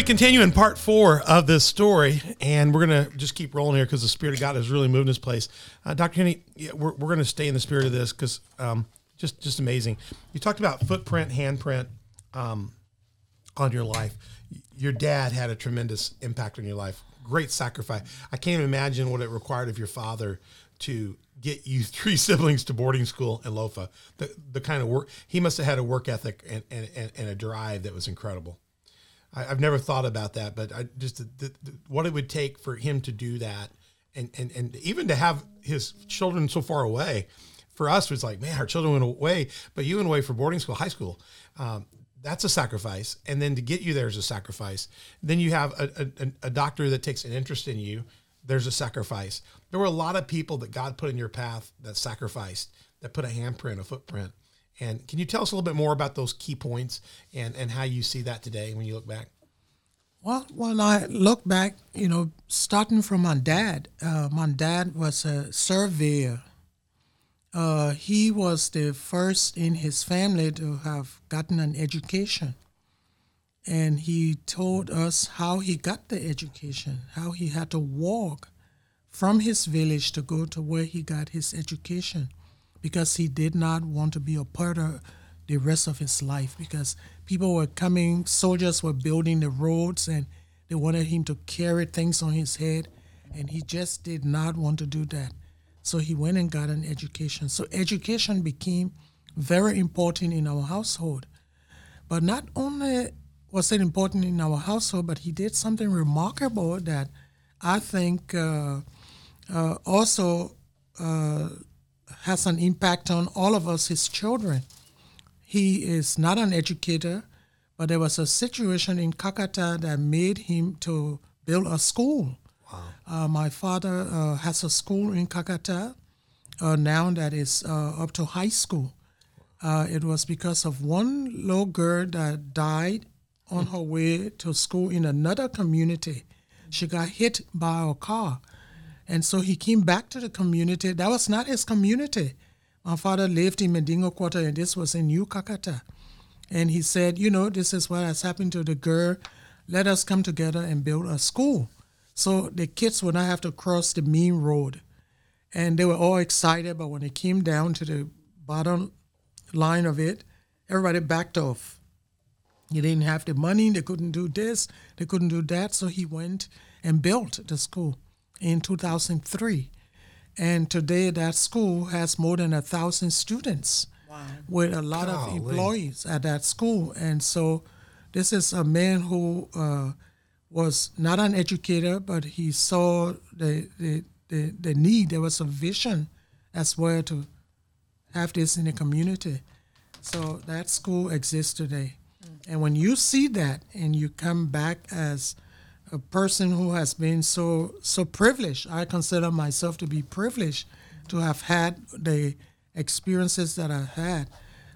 We continue in part four of this story, and we're going to just keep rolling here because the Spirit of God has really moved this place. Uh, Dr. Kenny, yeah, we're, we're going to stay in the spirit of this because um, just just amazing. You talked about footprint, handprint um, on your life. Your dad had a tremendous impact on your life. Great sacrifice. I can't imagine what it required of your father to get you three siblings to boarding school in Lofa. The the kind of work he must have had a work ethic and, and, and a drive that was incredible. I, have never thought about that, but I just the, the, what it would take for him to do that, and, and and even to have his children so far away. For us, was like, man, our children went away, but you went away for boarding school, high school. Um, that's a sacrifice, and then to get you there is a sacrifice. Then you have a, a, a doctor that takes an interest in you. There's a sacrifice. There were a lot of people that God put in your path that sacrificed, that put a handprint, a footprint and can you tell us a little bit more about those key points and, and how you see that today when you look back? Well, when I look back, you know, starting from my dad, uh, my dad was a surveyor. Uh, he was the first in his family to have gotten an education. And he told us how he got the education, how he had to walk from his village to go to where he got his education because he did not want to be a part of the rest of his life because people were coming, soldiers were building the roads, and they wanted him to carry things on his head, and he just did not want to do that. So he went and got an education. So education became very important in our household. But not only was it important in our household, but he did something remarkable that I think uh, uh, also uh, has an impact on all of us, his children. He is not an educator, but there was a situation in Kakata that made him to build a school. Wow. Uh, my father uh, has a school in Kakata uh, now that is uh, up to high school. Uh, it was because of one little girl that died on her way to school in another community. She got hit by a car and so he came back to the community. That was not his community. My father lived in Mandingo Quarter, and this was in New Kakata. And he said, You know, this is what has happened to the girl. Let us come together and build a school. So the kids would not have to cross the main road. And they were all excited, but when it came down to the bottom line of it, everybody backed off. He didn't have the money, they couldn't do this, they couldn't do that. So he went and built the school in 2003. And today, that school has more than a thousand students wow. with a lot Golly. of employees at that school. And so, this is a man who uh, was not an educator, but he saw the, the, the, the need. There was a vision as well to have this in the community. So, that school exists today. Mm. And when you see that and you come back as a person who has been so so privileged. I consider myself to be privileged to have had the experiences that I've had.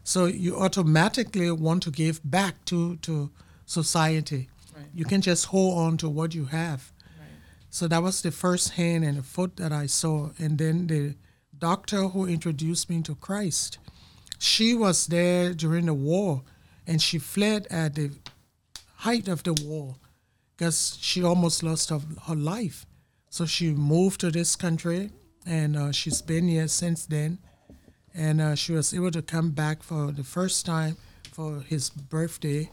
So you automatically want to give back to to society. Right. You can just hold on to what you have. Right. So that was the first hand and foot that I saw, and then the doctor who introduced me to Christ. She was there during the war, and she fled at the height of the war because she almost lost her, her life. So she moved to this country and uh, she's been here since then. And uh, she was able to come back for the first time for his birthday.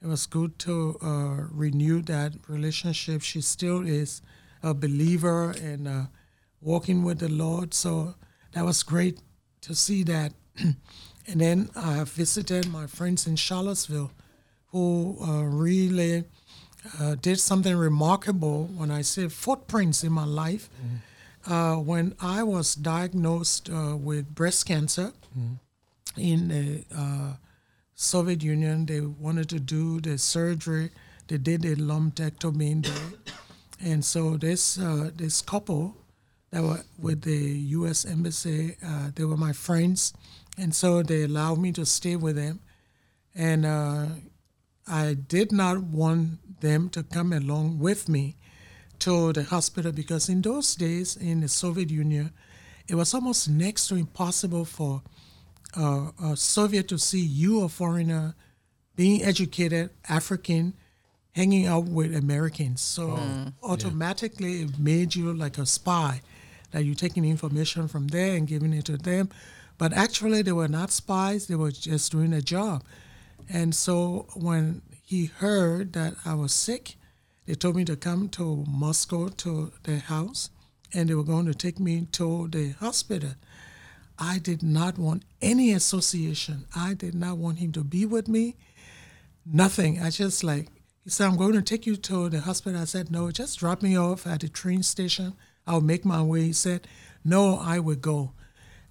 It was good to uh, renew that relationship. She still is a believer and uh, walking with the Lord. So that was great to see that. and then I visited my friends in Charlottesville who uh, really uh, did something remarkable when I say footprints in my life. Mm-hmm. Uh, when I was diagnosed uh, with breast cancer mm-hmm. in the uh, Soviet Union, they wanted to do the surgery. They did a lumpectomy there. And so this uh, this couple that were with the U.S. Embassy, uh, they were my friends, and so they allowed me to stay with them. And I did not want them to come along with me to the hospital because in those days in the Soviet Union, it was almost next to impossible for uh, a Soviet to see you, a foreigner, being educated, African, hanging out with Americans. So automatically it made you like a spy, that you're taking information from there and giving it to them. But actually, they were not spies, they were just doing a job. And so when he heard that I was sick, they told me to come to Moscow to their house and they were going to take me to the hospital. I did not want any association. I did not want him to be with me. Nothing. I just like, he said, I'm going to take you to the hospital. I said, no, just drop me off at the train station. I'll make my way. He said, no, I will go.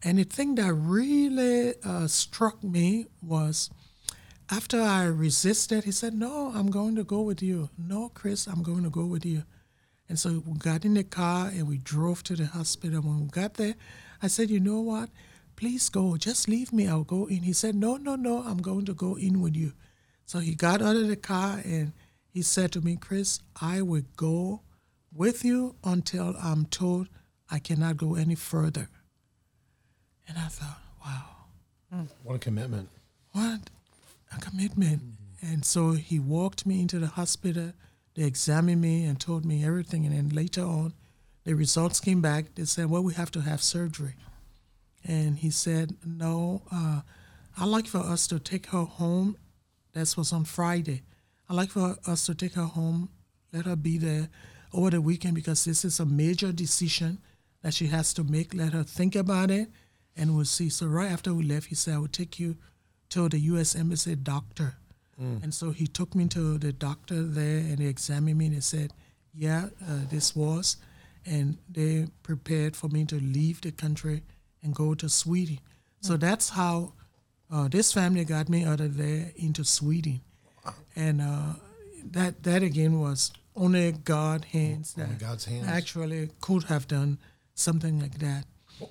And the thing that really uh, struck me was after I resisted, he said, no, I'm going to go with you. No, Chris, I'm going to go with you. And so we got in the car and we drove to the hospital. And when we got there, I said, You know what? Please go. Just leave me. I'll go in. He said, No, no, no. I'm going to go in with you. So he got out of the car and he said to me, Chris, I will go with you until I'm told I cannot go any further. And I thought, wow, What a commitment. what a commitment. And so he walked me into the hospital. They examined me and told me everything. And then later on, the results came back. They said, well, we have to have surgery. And he said, no, uh, I'd like for us to take her home. That was on Friday. I'd like for us to take her home, let her be there over the weekend because this is a major decision that she has to make. Let her think about it and we'll see. So right after we left, he said, I will take you to the U.S. Embassy doctor. And so he took me to the doctor there and they examined me and they said, yeah, uh, this was. And they prepared for me to leave the country and go to Sweden. So that's how uh, this family got me out of there into Sweden. And uh, that, that again was only God hands that God's hands. actually could have done something like that.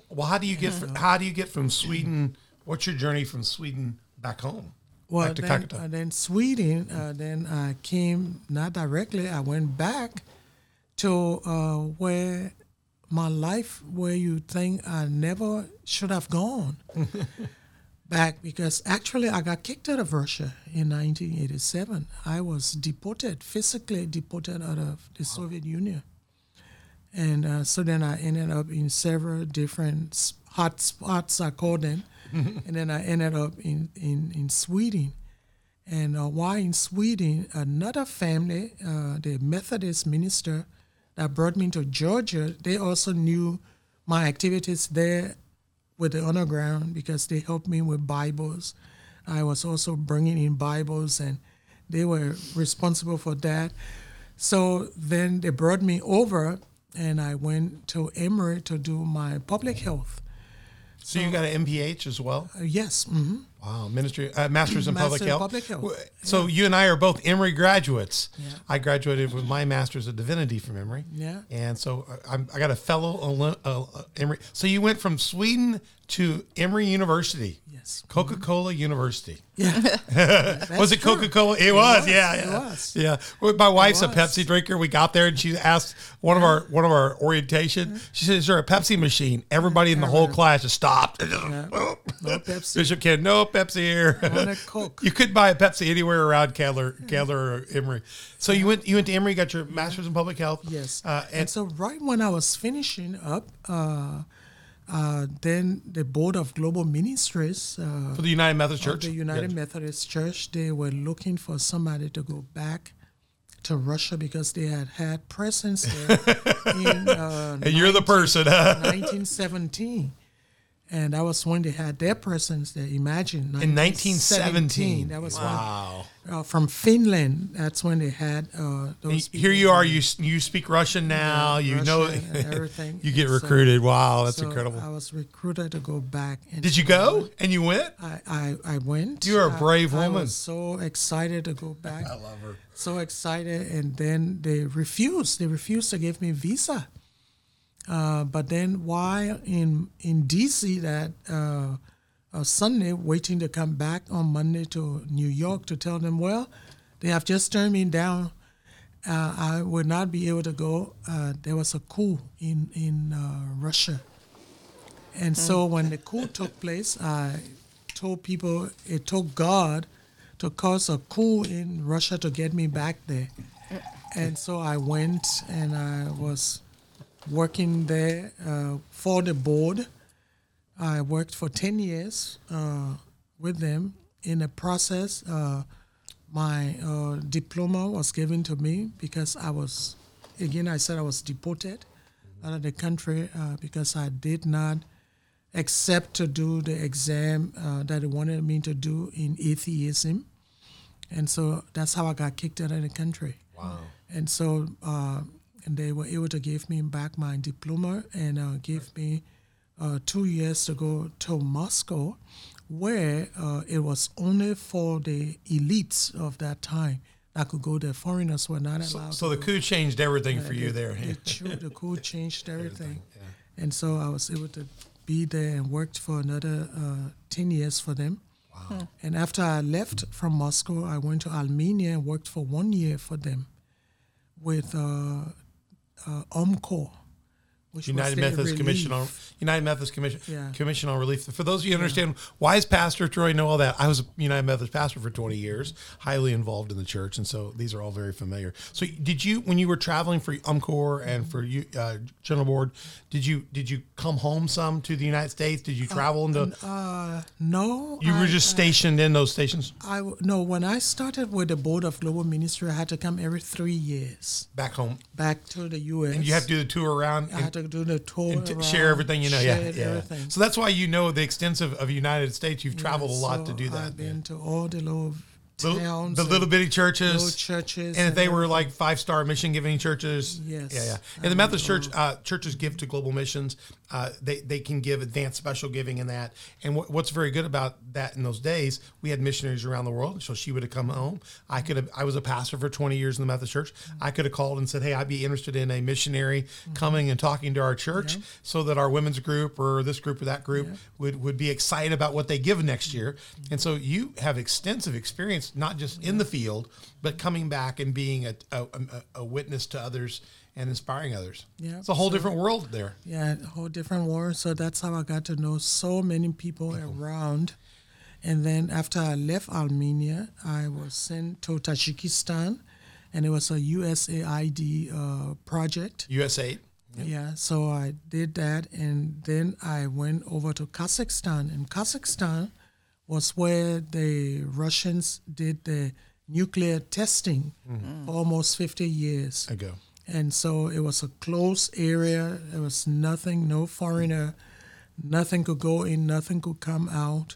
Well, how do you get from, how do you get from Sweden? What's your journey from Sweden back home? Well, back to then, Kakata. uh, then Sweden, uh, then I came not directly. I went back to uh, where my life, where you think I never should have gone back, because actually I got kicked out of Russia in 1987. I was deported, physically deported out of the Soviet Union, and uh, so then I ended up in several different hot spots, I call them, and then I ended up in in, in Sweden. And uh, while in Sweden, another family, uh, the Methodist minister that brought me to Georgia, they also knew my activities there with the underground because they helped me with Bibles. I was also bringing in Bibles, and they were responsible for that. So then they brought me over, and I went to Emory to do my public health. So you got an MPH as well? Uh, yes, hmm Wow, ministry, uh, masters in public Master health. public health. So you and I are both Emory graduates. Yeah. I graduated with my master's of divinity from Emory. Yeah. and so I- I'm, I got a fellow uh, uh, Emory. So you went from Sweden to Emory University. Yes, Coca Cola University. yeah. was it. Coca Cola? It, was, was, yeah, it yeah, was. yeah. My wife's a. Pepsi drinker. We got there and she asked one of our one of our orientation. She said, "Is there a Pepsi machine?" Everybody in the whole class just stopped. No Pepsi. Bishop Ken, no Pepsi here. I want a Coke. You couldn't buy a Pepsi anywhere around Keller, Keller or Emory. So you went you went to Emory, got your master's in public health. Yes. uh, and, and so right when I was finishing up, uh, uh, then the board of global ministries uh, for the United Methodist Church, the United Yeah. Methodist Church, they were looking for somebody to go back to Russia because they had had presence there in uh, and you're the person. Huh? 1917. And that was when they had their presence there. Imagine In 1917. That was wow. when, uh, from Finland. That's when they had uh, those. Here you are. You you speak Russian now. you know Russian everything. you get So- recruited. wow, that's So incredible. I was recruited to go back. And Did you go and you went? I, I, I went. You're a brave I, woman. was so excited to go back. I love her. So excited, and then they refused. They refused to give me visa. Uh, but then while in in DC that uh, uh, Sunday, waiting to come back on Monday to New York to tell them, well, they have just turned me down. Uh, I would not be able to go. Uh, there was a coup in in uh, Russia, and so when the coup took place, I told people it took God to cause a coup in Russia to get me back there. And so I went and I was working there uh, for the board. I worked for 10 years uh, with them. In the process, uh, my uh, diploma was given to me because I was, again, I said I was deported out of the country uh, because I did not accept to do the exam uh, that they wanted me to do in atheism. And so that's how I got kicked out of the country. Wow. And so uh, and they were able to give me back my diploma and uh, give me uh, two years to go to Moscow, where uh, it was only for the elites of that time that could go there. Foreigners were not allowed. So to the coup changed everything for you there. The, chu- the coup changed everything. And so I was able to be there and worked for another uh, 10 years for them. Wow. And after I left from Moscow, I went to Armenia and worked for one year for them with uh, uh, UMCOR, which United Methodist Commission on. United Methodist Commission Yeah. Commission on Relief. For those of you who understand, why is Pastor Troy know all that? I was a United Methodist pastor for 20 years, highly involved in the church, and so these are all very familiar. So, did you, when you were traveling for UMCOR and for you, uh, General Board, did you did you come home some to the United States? Did you travel into? Uh, no, you I, were just stationed in those stations I no. When I started with the Board of Global Ministry, I had to come every three years back home, back to the U.S. and you have to do the tour around. I had to do the tour, and t- share everything you know. Yeah, yeah. everything. So that's why you know the extensive of United States. You've traveled a lot to do that. I've been to all the Little- towns, the little bitty churches, little churches, and if they were like five star mission giving churches, Yes. yeah, yeah. And the Methodist Church uh, churches give to global missions. Uh, they they can give advanced special giving in that. And what, what's very good about that in those days, we had missionaries around the world. So she would have come home. I could have. I was a pastor for twenty years in the Methodist Church. I could have called and said, "Hey, I'd be interested in a missionary coming and talking to our church, so that our women's group or this group or that group would would be excited about what they give next year." And so you have extensive experience, not just in the field, but coming back and being a, a, a, witness to others and inspiring others. Yeah, It's a whole so- different world there. Yeah, a whole different world. So that's how I got to know so many people around. And then after I left Armenia, I was sent to Tajikistan, and it was a USAID uh, project. USA. Yeah, so I did that, and then I went over to Kazakhstan. In Kazakhstan was where the Russians did the nuclear testing for almost 50 years. ago. And so it was a closed area. There was nothing, no foreigner, nothing could go in, nothing could come out.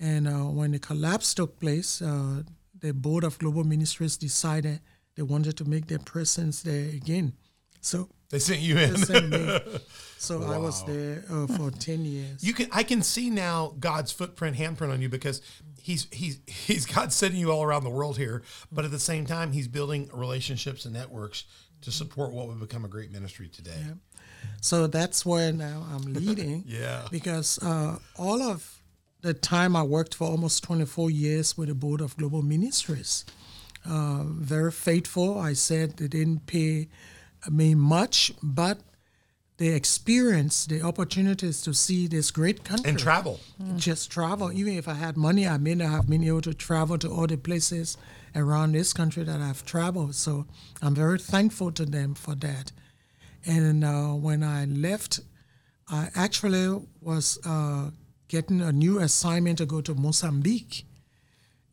And uh, when the collapse took place, uh, the Board of Global Ministries decided they wanted to make their presence there again. So They sent you in. they sent me. So I was there uh, for 10 years. You can I can see now God's footprint, handprint on you because he's he's he's God sending you all around the world here, but at the same time he's building relationships and networks to support what would become a great ministry today. So that's where now I'm leading. Yeah. Because uh, all of the time I worked for almost 24 years with the Board of Global Ministries, uh, very faithful. I said they didn't pay me much, but the experience, the opportunities to see this great country And travel. just travel. Even if I had money, I may not have been able to travel to all the places around this country that I've traveled. So I'm very thankful to them for that. And uh, when I left, I actually was uh, getting a new assignment to go to Mozambique.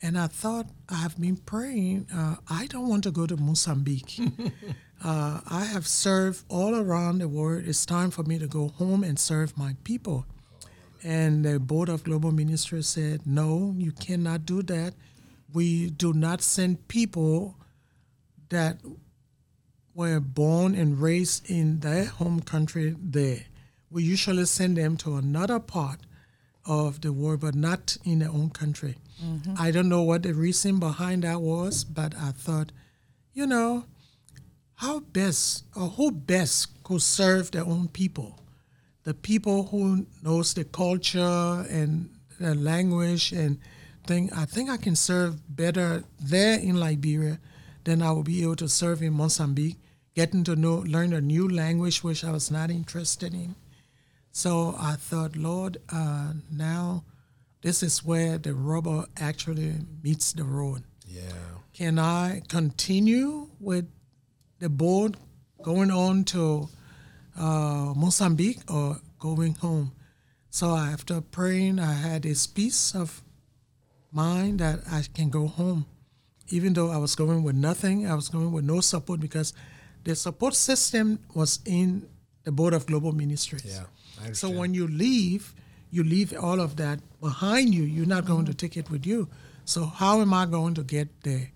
And I thought, I've been praying, uh, I don't want to go to Mozambique. uh, I have served all around the world. It's time for me to go home and serve my people. And the Board of Global Ministry said, no, you cannot do that. We do not send people that were born and raised in their home country there. We usually send them to another part of the world, but not in their own country. I don't know what the reason behind that was, but I thought, you know, how best or who best could serve their own people? The people who knows the culture and the language and thing. I think I can serve better there in Liberia than I will be able to serve in Mozambique. Getting to know, learn a new language which I was not interested in. So I thought, Lord, uh, now this is where the rubber actually meets the road. Yeah. Can I continue with the boat going on to uh, Mozambique or going home? So after praying, I had this peace of mind that I can go home. Even though I was going with nothing, I was going with no support because the support system was in the Board of Global Ministries. Yeah. I So when you leave, you leave all of that behind you. You're not going to take it with you. So how am I going to get there?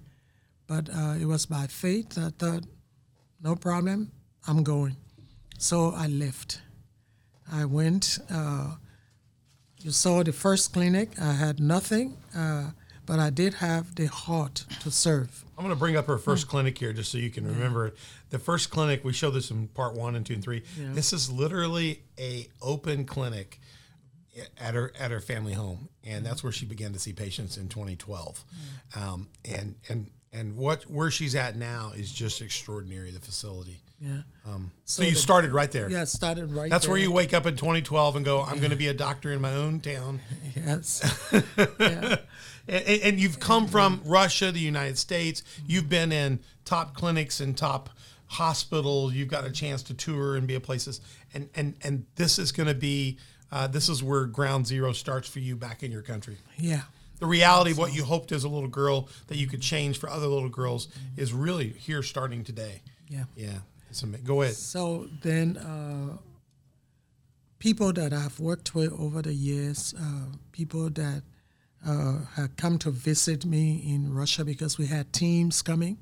But uh, it was by faith. I thought, no problem, I'm going. So I left. I went. Uh, you saw the first clinic. I had nothing, uh, but I did have the heart to serve. I'm going to bring up her first clinic here just so you can remember it. The first clinic, we showed this in part one and two and three. This is literally a open clinic at her at her family home, and that's where she began to see patients in 2012. Um, and and and what where she's at now is just extraordinary. The facility. Yeah. So, you started right there. Yeah, started right. That's where you wake up in 2012 and go, I'm going to be a doctor in my own town. Yes. yeah. And, and you've come from Russia, the United States. You've been in top clinics and top hospitals. You've got a chance to tour and be at places. And and and this is going to be uh, this is where ground zero starts for you back in your country. Yeah. The reality of what you hoped as a little girl that you could change for other little girls is really here starting today. Yeah. Yeah, it's ama- go ahead. So then, uh, people that I've worked with over the years, uh, people that uh, have come to visit me in Russia because we had teams coming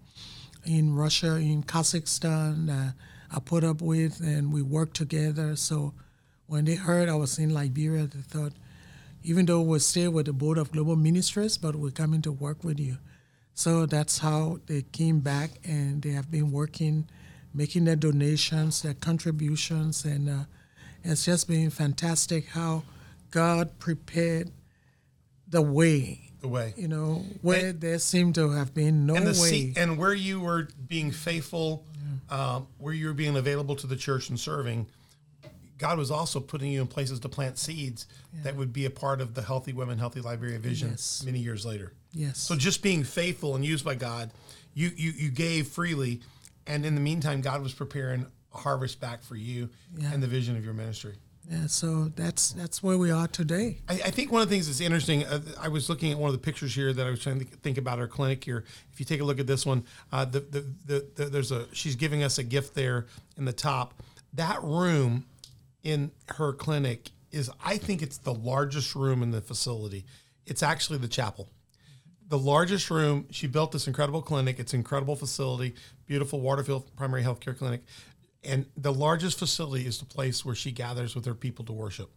in Russia, in Kazakhstan, uh, I put up with, and we worked together. So when they heard I was in Liberia, they thought, even though we're still with the Board of Global Ministries, but we're coming to work with you. So that's how they came back, and they have been working, making their donations, their contributions, and uh, it's just been fantastic how God prepared the way. The way. You know, where there seemed to have been no and way. se- and where you were being faithful, um, where you were being available to the church and serving, God was also putting you in places to plant seeds that would be a part of the Healthy Women, Healthy Liberia vision Yes. many years later. yes. So just being faithful and used by God, you you you gave freely, and in the meantime, God was preparing a harvest back for you Yeah. and the vision of your ministry. yeah, so that's that's where we are today. I, I think one of the things that's interesting. Uh, I was looking at one of the pictures here that I was trying to think about our clinic here. If you take a look at this one, uh, the, the, the, the there's a she's giving us a gift there in the top. That room in her clinic is, I think, it's the largest room in the facility. It's actually the chapel. The largest room. She built this incredible clinic. It's an incredible facility, beautiful Waterfield Primary Healthcare Clinic, and the largest facility is the place where she gathers with her people to worship.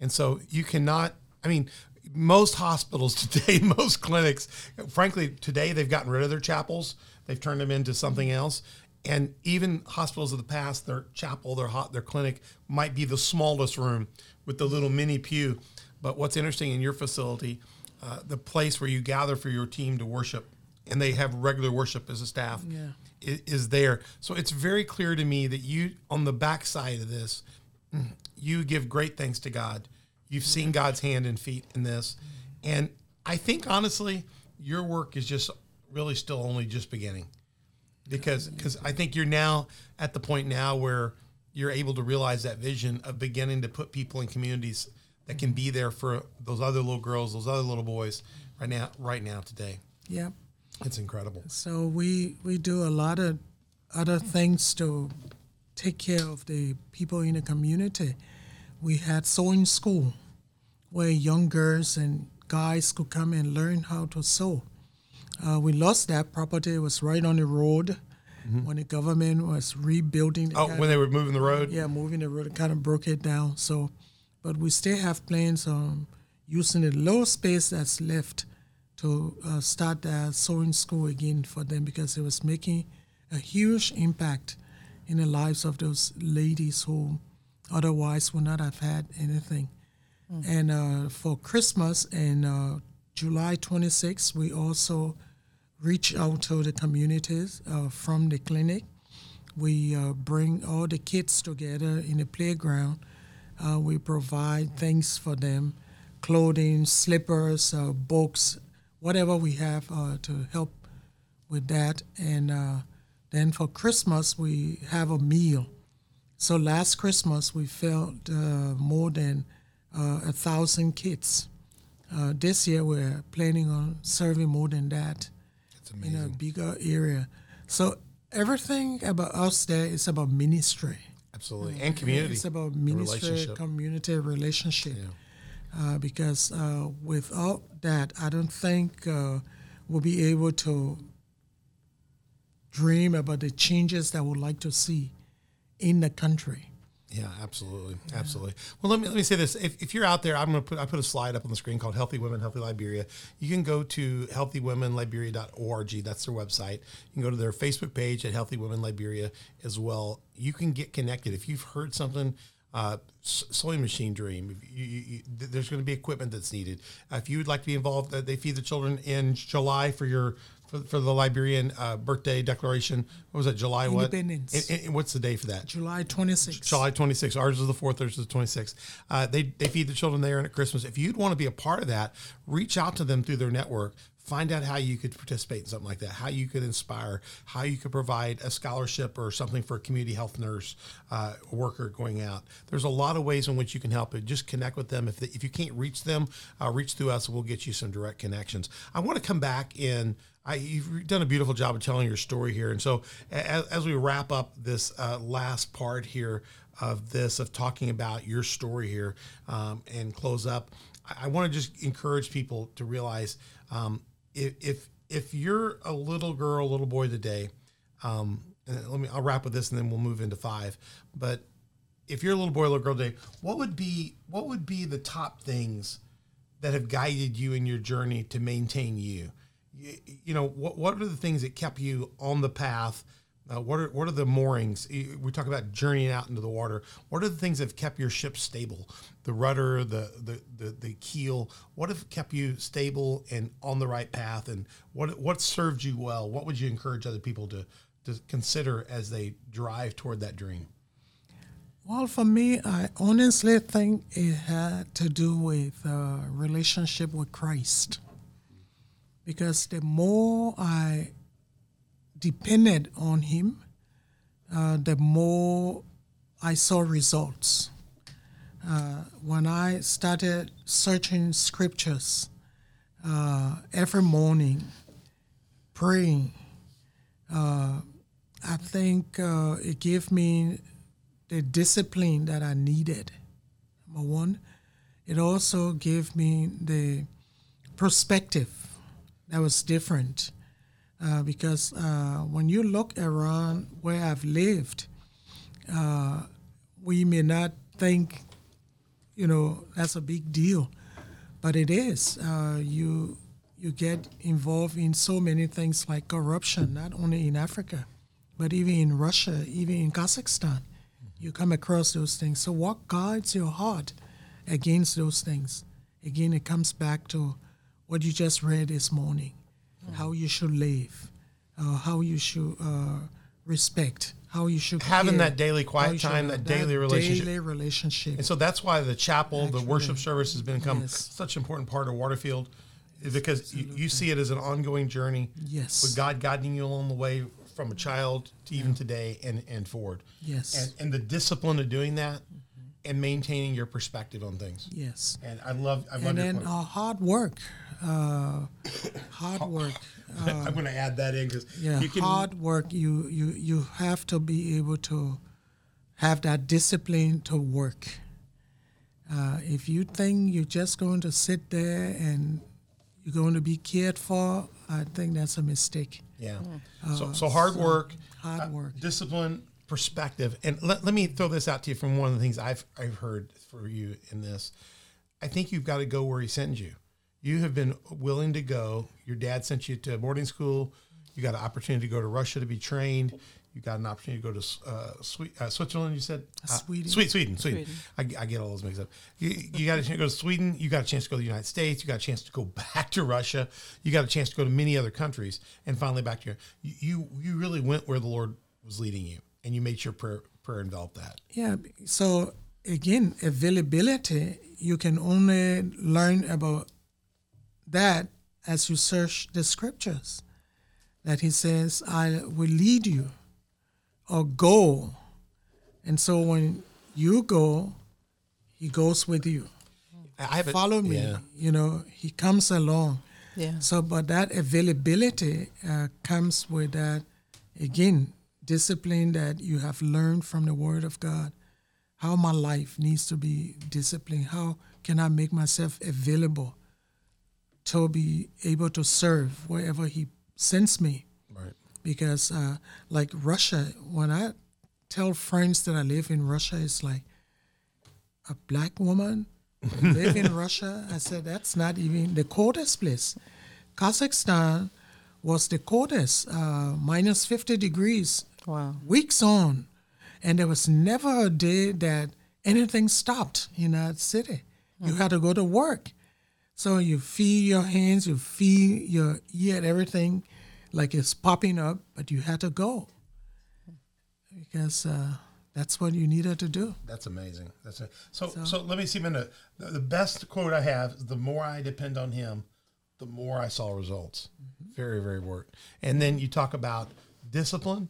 And so you cannot, I mean, most hospitals today, most clinics, frankly, today they've gotten rid of their chapels. They've turned them into something else. And even hospitals of the past, their chapel, their hot, their clinic might be the smallest room with the little mini pew. But what's interesting in your facility, uh, the place where you gather for your team to worship, and they have regular worship as a staff, Yeah. i- is there. So it's very clear to me that you, on the backside of this, you give great thanks to God. You've seen God's hand and feet in this. And I think honestly, your work is just really still only just beginning. Because because I think you're now at the point now where you're able to realize that vision of beginning to put people in communities that can be there for those other little girls, those other little boys right now right now today. Yep. It's incredible. So we we do a lot of other things to take care of the people in the community. We had sewing school where young girls and guys could come and learn how to sew. Uh, we lost that property. It was right on the road when the government was rebuilding. Oh, kind when they were moving the road? yeah, moving the road it kind of broke it down. So, but we still have plans on using the little space that's left to uh, start that sewing school again for them because it was making a huge impact in the lives of those ladies who otherwise would not have had anything. And uh, for Christmas and uh, July 26th, we also reach out to the communities uh, from the clinic. We uh, bring all the kids together in the playground. Uh, we provide things for them, clothing, slippers, uh, books, whatever we have uh, to help with that. And uh, then for Christmas, we have a meal. So last Christmas, we uh, more than a thousand kids. This year, we're planning on serving more than that in a bigger area. So everything about us there is about ministry. Absolutely. And community. It's about ministry, relationship. community relationship. Uh, because uh, without that, I don't think uh, we'll be able to dream about the changes that we'd like to see in the country. Yeah, absolutely, absolutely. Well, let me let me say this: if, if you're out there, I'm gonna put I put a slide up on the screen called "Healthy Women, Healthy Liberia." You can go to healthywomenliberia.org. That's their website. You can go to their Facebook page at Healthy Women Liberia as well. You can get connected if you've heard something. Uh, sewing machine dream. You, you, you, there's going to be equipment that's needed. Uh, if you would like to be involved, uh, they feed the children in July for your for, for the Liberian uh, birthday declaration. What was that? July what? Independence. And- and what's the day for that? July 26th. July 26th. Ours is the 4th, theirs is the 26th. Uh, they, they feed the children there and at Christmas. If you'd want to be a part of that, reach out to them through their network. Find out how you could participate in something like that, how you could inspire, how you could provide a scholarship or something for a community health nurse uh, worker going out. There's a lot of ways in which you can help it. Just connect with them. If, they, if you can't reach them, uh, reach through us. We'll get you some direct connections. I want to come back in I, you've done a beautiful job of telling your story here. And so, as, as we wrap up this uh, last part here of this, of talking about your story here um, and close up, I, I want to just encourage people to realize um, if, if, if you're a little girl, little boy today, um, let me, I'll wrap with this and then we'll move into five. But if you're a little boy, little girl today, what would be, what would be the top things that have guided you in your journey to maintain you? You, you know what what are the things that kept you on the path? Uh, what are what are the moorings? We talk about journeying out into the water. What are the things that have kept your ship stable? The rudder the the the, the keel. What have kept you stable and on the right path? And what what served you well? What would you encourage other people to to consider as they drive toward that dream? Well, for me, I honestly think it had to do with uh, relationship with Christ. Because the more I depended on Him, uh, the more I saw results. Uh, when I started searching scriptures uh, every morning, praying, uh, I think uh, it gave me the discipline that I needed. Number one, it also gave me the perspective that was different uh, because uh, when you look around where I've lived, uh, we may not think, you know, that's a big deal, but it is. Uh, you you get involved in so many things like corruption, not only in Africa, but even in Russia, even in Kazakhstan. You come across those things. So, what guides your heart against those things? Again, it comes back to what you just read this morning how you should live, uh, how you should uh, respect, how you should Having care, that daily quiet time, have that daily relationship. daily relationship. And so that's why the chapel, the worship service has become Yes. such an important part of Waterfield, because you, you see it as an ongoing journey Yes. with God guiding you along the way from a child to even today and, and forward. Yes. And, and the discipline of doing that and maintaining your perspective on things. yes. And I love, I love And then uh, hard work. Uh, hard work. I'm going to add that in because Yeah, you can, hard work. You you you have to be able to have that discipline to work. Uh, if you think you're just going to sit there and you're going to be cared for, I think that's a mistake. Yeah. so, so hard work, Uh, hard uh, work. discipline, perspective, and let, let me throw this out to you from one of the things I've I've heard for you in this. I think you've got to go where he sends you. You have been willing to go. Your dad sent you to boarding school. You got an opportunity to go to Russia to be trained. You got an opportunity to go to uh, uh, Switzerland. You said uh, Sweden. Sweet, Sweden, Sweden. I, I get all those mixed up. You, you got a chance to go to Sweden. You got a chance to go to the United States. You got a chance to go back to Russia. You got a chance to go to many other countries, and finally back to your. You you, you really went where the Lord was leading you, and you made sure prayer prayer enveloped that. Yeah. So again, availability, you can only learn about that as you search the scriptures. That he says, I will lead you or go. And so when you go, he goes with you. I have Follow me. Yeah. You know, he comes along. Yeah. So, but that availability uh, comes with that, again, discipline that you have learned from the Word of God. How my life needs to be disciplined. How can I make myself available to be able to serve wherever He sends me? Right. Because, uh, like Russia, when I tell friends that I live in Russia, it's like a black woman live in Russia. I said that's not even the coldest place. Kazakhstan was the coldest, uh, minus 50 degrees, Wow. weeks on, and there was never a day that anything stopped in that city. You had to go to work. So you feel your hands, you feel your ear, everything like it's popping up, but you had to go because uh, that's what you needed to do. That's amazing. That's it. So, so, let me see, Minda. The, the best quote I have is the more I depend on him, the more I saw results. Mm-hmm. Very, very word. And then you talk about discipline,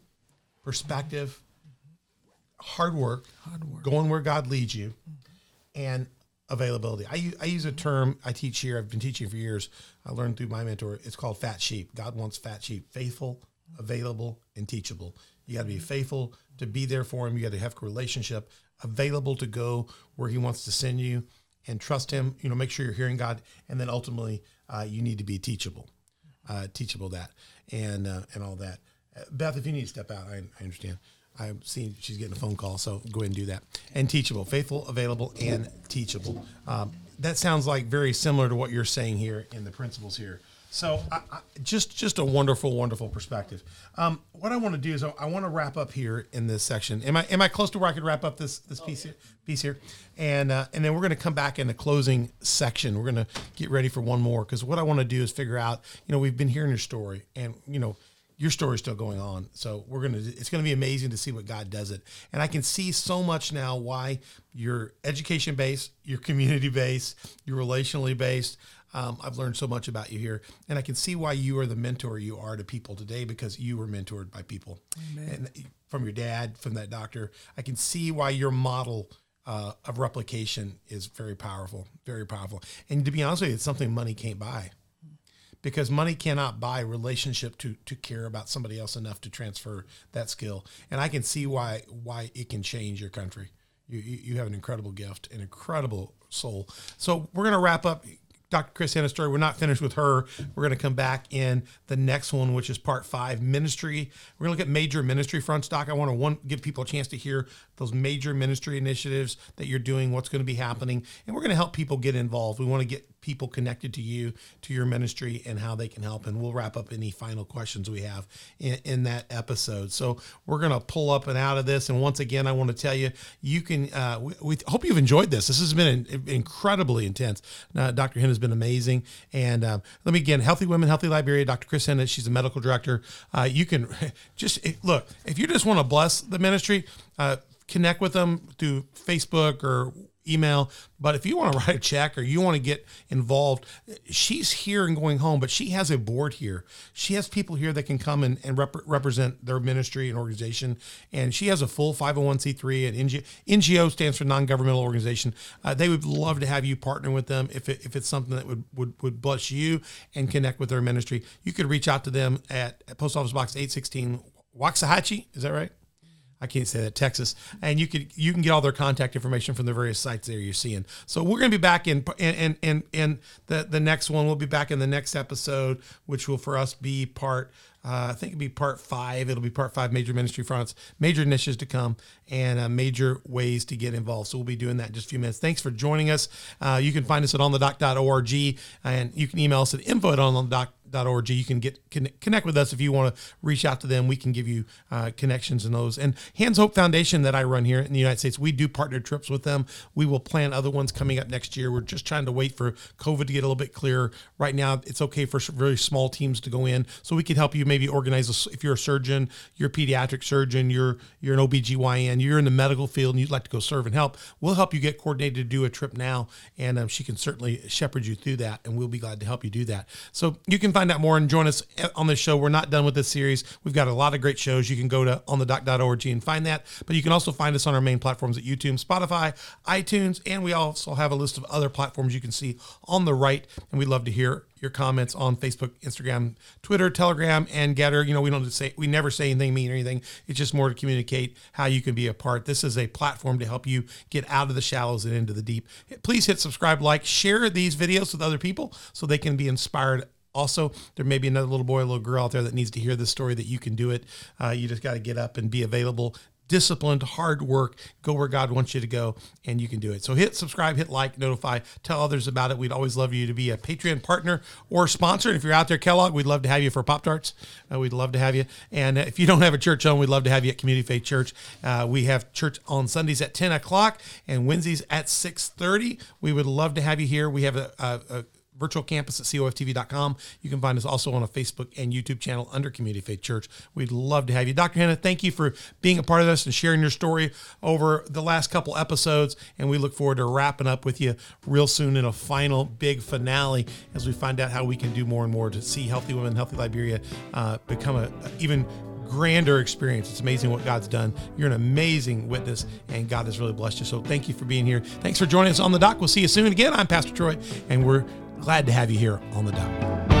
perspective, mm-hmm. hard work, Hard work. going where God leads you, mm-hmm. and availability. I use a term I teach here. I've been teaching for years. I learned through my mentor. It's called fat sheep. God wants fat sheep, faithful, available, and teachable. You got to be faithful to be there for him. You got to have a relationship, available to go where he wants to send you, and trust him. You know, make sure you're hearing God, and then ultimately, uh, you need to be teachable, uh, teachable that, and uh, and all that. Uh, Beth, if you need to step out, I, I understand. I'm seeing she's getting a phone call, so go ahead and do that. And teachable, faithful, available, and teachable. Um, that sounds like very similar to what you're saying here in the principles here. So, I, I, just just a wonderful, wonderful perspective. Um, what I want to do is I, I want to wrap up here in this section. Am I am I close to where I could wrap up this this piece here, piece here, and uh, and then we're going to come back in the closing section. We're going to get ready for one more because what I want to do is figure out. You know, we've been hearing your story, and you know your story's still going on. So we're gonna it's gonna be amazing to see what God does it. And I can see so much now why you're education base, you're community based, you're relationally based. Um, I've learned so much about you here, and I can see why you are the mentor you are to people today because you were mentored by people, and from your dad, from that doctor. I can see why your model uh, of replication is very powerful, very powerful. And to be honest with you, it's something money can't buy because money cannot buy relationship to to care about somebody else enough to transfer that skill and i can see why why it can change your country you you, have an incredible gift an incredible soul so we're to wrap up Dr. Chris Hena's story. We're not finished with her. We're going to come back in the next one, which is part five, ministry. We're going to look at major ministry fronts, Doc. I want to one give people a chance to hear those major ministry initiatives that you're doing, what's going to be happening, and we're going to help people get involved. We want to get people connected to you, to your ministry, and how they can help. And we'll wrap up any final questions we have in, in that episode. So we're going to pull up and out of this. And once again, I want to tell you, you can. Uh, we, we hope you've enjoyed this. This has been an, incredibly intense. Uh, Dr. Hena has been amazing. And um, let me again, Healthy Women, Healthy Liberia. Dr. Chris Hena, she's a medical director. Uh, you can just look if you just want to bless the ministry. Connect with them through Facebook or email. But if you want to write a check or you want to get involved, she's here and going home, but she has a board here. She has people here that can come and, and rep- represent their ministry and organization. And she has a full 501c3 and NGO, NGO stands for non-governmental organization. Uh, they would love to have you partner with them if, it, if it's something that would, would, would bless you and connect with their ministry. You could reach out to them at Post Office Box 816 Waxahachie. Is that right? I can't say that Texas, and you could you can get all their contact information from the various sites there you're seeing. So we're going to be back in and and and the the next one. We'll be back in the next episode, which will for us be part. Uh, I think it'll be part five. It'll be part five major ministry fronts, major initiatives to come, and uh, major ways to get involved. So we'll be doing that in just a few minutes. Thanks for joining us. Uh, you can find us at onthedoc.org, and you can email us at info at doc.org. You can get connect with us if you want to reach out to them. We can give you uh, connections and those. And Hands Hope Foundation that I run here in the United States, we do partner trips with them. We will plan other ones coming up next year. We're just trying to wait for COVID to get a little bit clearer. Right now, it's okay for very small teams to go in, so we could help you maybe organize. A, if you're a surgeon, you're a pediatric surgeon, you're you're an OBGYN, you're in the medical field, and you'd like to go serve and help. We'll help you get coordinated to do a trip now, and um, she can certainly shepherd you through that, and we'll be glad to help you do that. So you can find out more and join us on this show. We're not done with this series. We've got a lot of great shows. You can go to onthedoc.org and find that, but you can also find us on our main platforms at YouTube, Spotify, iTunes, and we also have a list of other platforms you can see on the right. And we'd love to hear your comments on Facebook, Instagram, Twitter, Telegram, and Gettr. You know, we don't say we never say anything mean or anything. It's just more to communicate how you can be a part. This is a platform to help you get out of the shallows and into the deep. Please hit subscribe, like, share these videos with other people so they can be inspired also there may be another little boy or little girl out there that needs to hear this story that you can do it uh, you just got to get up and be available disciplined, hard work, go where God wants you to go, and you can do it. So hit subscribe, hit like, notify, tell others about it. We'd always love you to be a Patreon partner or sponsor. And if you're out there, Kellogg, we'd love to have you for Pop Tarts. Uh, we'd love to have you. And if you don't have a church home, we'd love to have you at Community Faith Church. Uh, we have church on Sundays at 10 o'clock and Wednesdays at 6.30. We would love to have you here. We have a, a, a virtual campus at coftv.com. You can find us also on a Facebook and YouTube channel under Community Faith Church. We'd love to have you. Dr. Hena, thank you for being a part of this and sharing your story over the last couple episodes. And we look forward to wrapping up with you real soon in a final big finale as we find out how we can do more and more to see Healthy Women, Healthy Liberia uh, become a, a even grander experience. It's amazing what God's done. You're an amazing witness, and God has really blessed you. So thank you for being here. Thanks for joining us on the doc. We'll see you soon again. I'm Pastor Troy, and we're Glad to have you here on the dot.